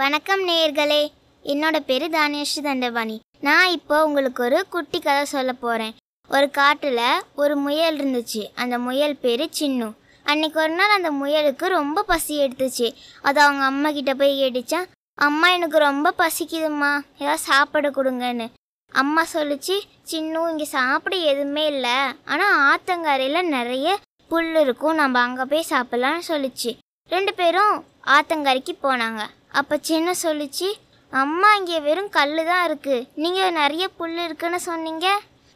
வணக்கம் நேயர்களே. என்னோட பேர் தானியஸ்ரீ தண்டபாணி. நான் இப்போ உங்களுக்கு ஒரு குட்டி கதை சொல்ல போகிறேன் ஒரு காட்டில் ஒரு முயல் இருந்துச்சு. அந்த முயல் பேர் சின்னு. அன்னைக்கு ஒரு நாள் அந்த முயலுக்கு ரொம்ப பசி எடுத்துச்சு. அது அவங்க அம்மா கிட்ட போய் கேட்டுச்சான் அம்மா எனக்கு ரொம்ப பசிக்குதும்மா. ஏதாவது சாப்பாடு கொடுங்கன்னு. அம்மா சொல்லிச்சு சின்னு இங்கே சாப்பிட எதுவுமே இல்லை. ஆனால் ஆத்தங்கரையில் நிறைய புல் இருக்கும். நம்ம அங்கே போய் சாப்பிட்லான்னு சொல்லுச்சு. ரெண்டு பேரும் ஆத்தங்கரைக்கு போனாங்க. அப்போ சின்ன சொல்லுச்சு அம்மா இங்கே வெறும் கல் தான் இருக்குது நீங்கள் நிறைய புல் இருக்குன்னு சொன்னீங்க?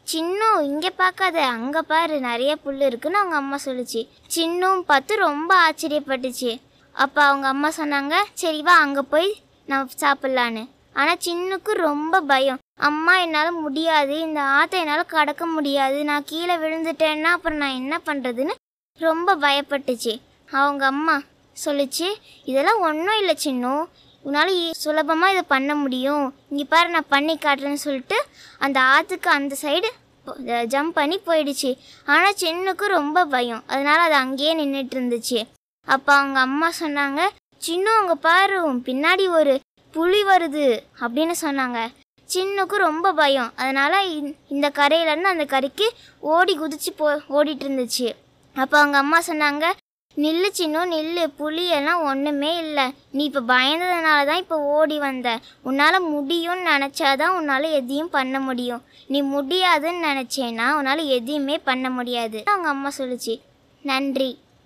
சின்னும் இங்கே பார்க்காத. அங்கே பாரு நிறைய புல் இருக்குன்னு அவங்க அம்மா சொல்லுச்சு. சின்னும் பார்த்து ரொம்ப ஆச்சரியப்பட்டுச்சு. அப்போ அவங்க அம்மா சொன்னாங்க சரி வா அங்கே போய் நான் சாப்பிட்லான்னு. ஆனால் சின்னுக்கு ரொம்ப பயம். அம்மா என்னால் முடியாது. இந்த ஆற்றை என்னால் கடக்க முடியாது. நான் கீழே விழுந்துட்டேன்னா அப்புறம் நான் என்ன பண்ணுறதுன்னு ரொம்ப பயப்பட்டுச்சு. அவங்க அம்மா சொல்லுச்சு. இதெல்லாம் ஒன்றும் இல்லை சின்னும் உன்னால் சுலபமாக இதை பண்ண முடியும். இங்கே பாரு நான் பண்ணி காட்டுறேன்னு சொல்லிட்டு அந்த ஆற்றுக்கு அந்த சைடு ஜம்ப் பண்ணி போயிடுச்சு. ஆனால் சின்னுக்கு ரொம்ப பயம். அதனால் அது அங்கேயே நின்றுட்டு இருந்துச்சு. அப்போ அவங்க அம்மா சொன்னாங்க சின்னு அங்கே பாரு பின்னாடி ஒரு புலி வருது. அப்படின்னு சொன்னாங்க. சின்னுக்கு ரொம்ப பயம். அதனால் இந்த கரையிலேருந்து அந்த கரைக்கு ஓடி குதிச்சு போ ஓடிட்டு இருந்துச்சு. அப்போ அவங்க அம்மா சொன்னாங்க நில்லு சின்னு நில்லு புளியெல்லாம் எல்லாம் ஒன்றுமே இல்லை. நீ இப்போ பயந்ததுனால தான் இப்போ ஓடி வந்த. உன்னால் முடியும்னு நினச்சாதான் உன்னால் எதையும் பண்ண முடியும். நீ முடியாதுன்னு நினச்சேன்னா உன்னால் எதையுமே பண்ண முடியாது. அவங்க அம்மா சொல்லுச்சு. நன்றி.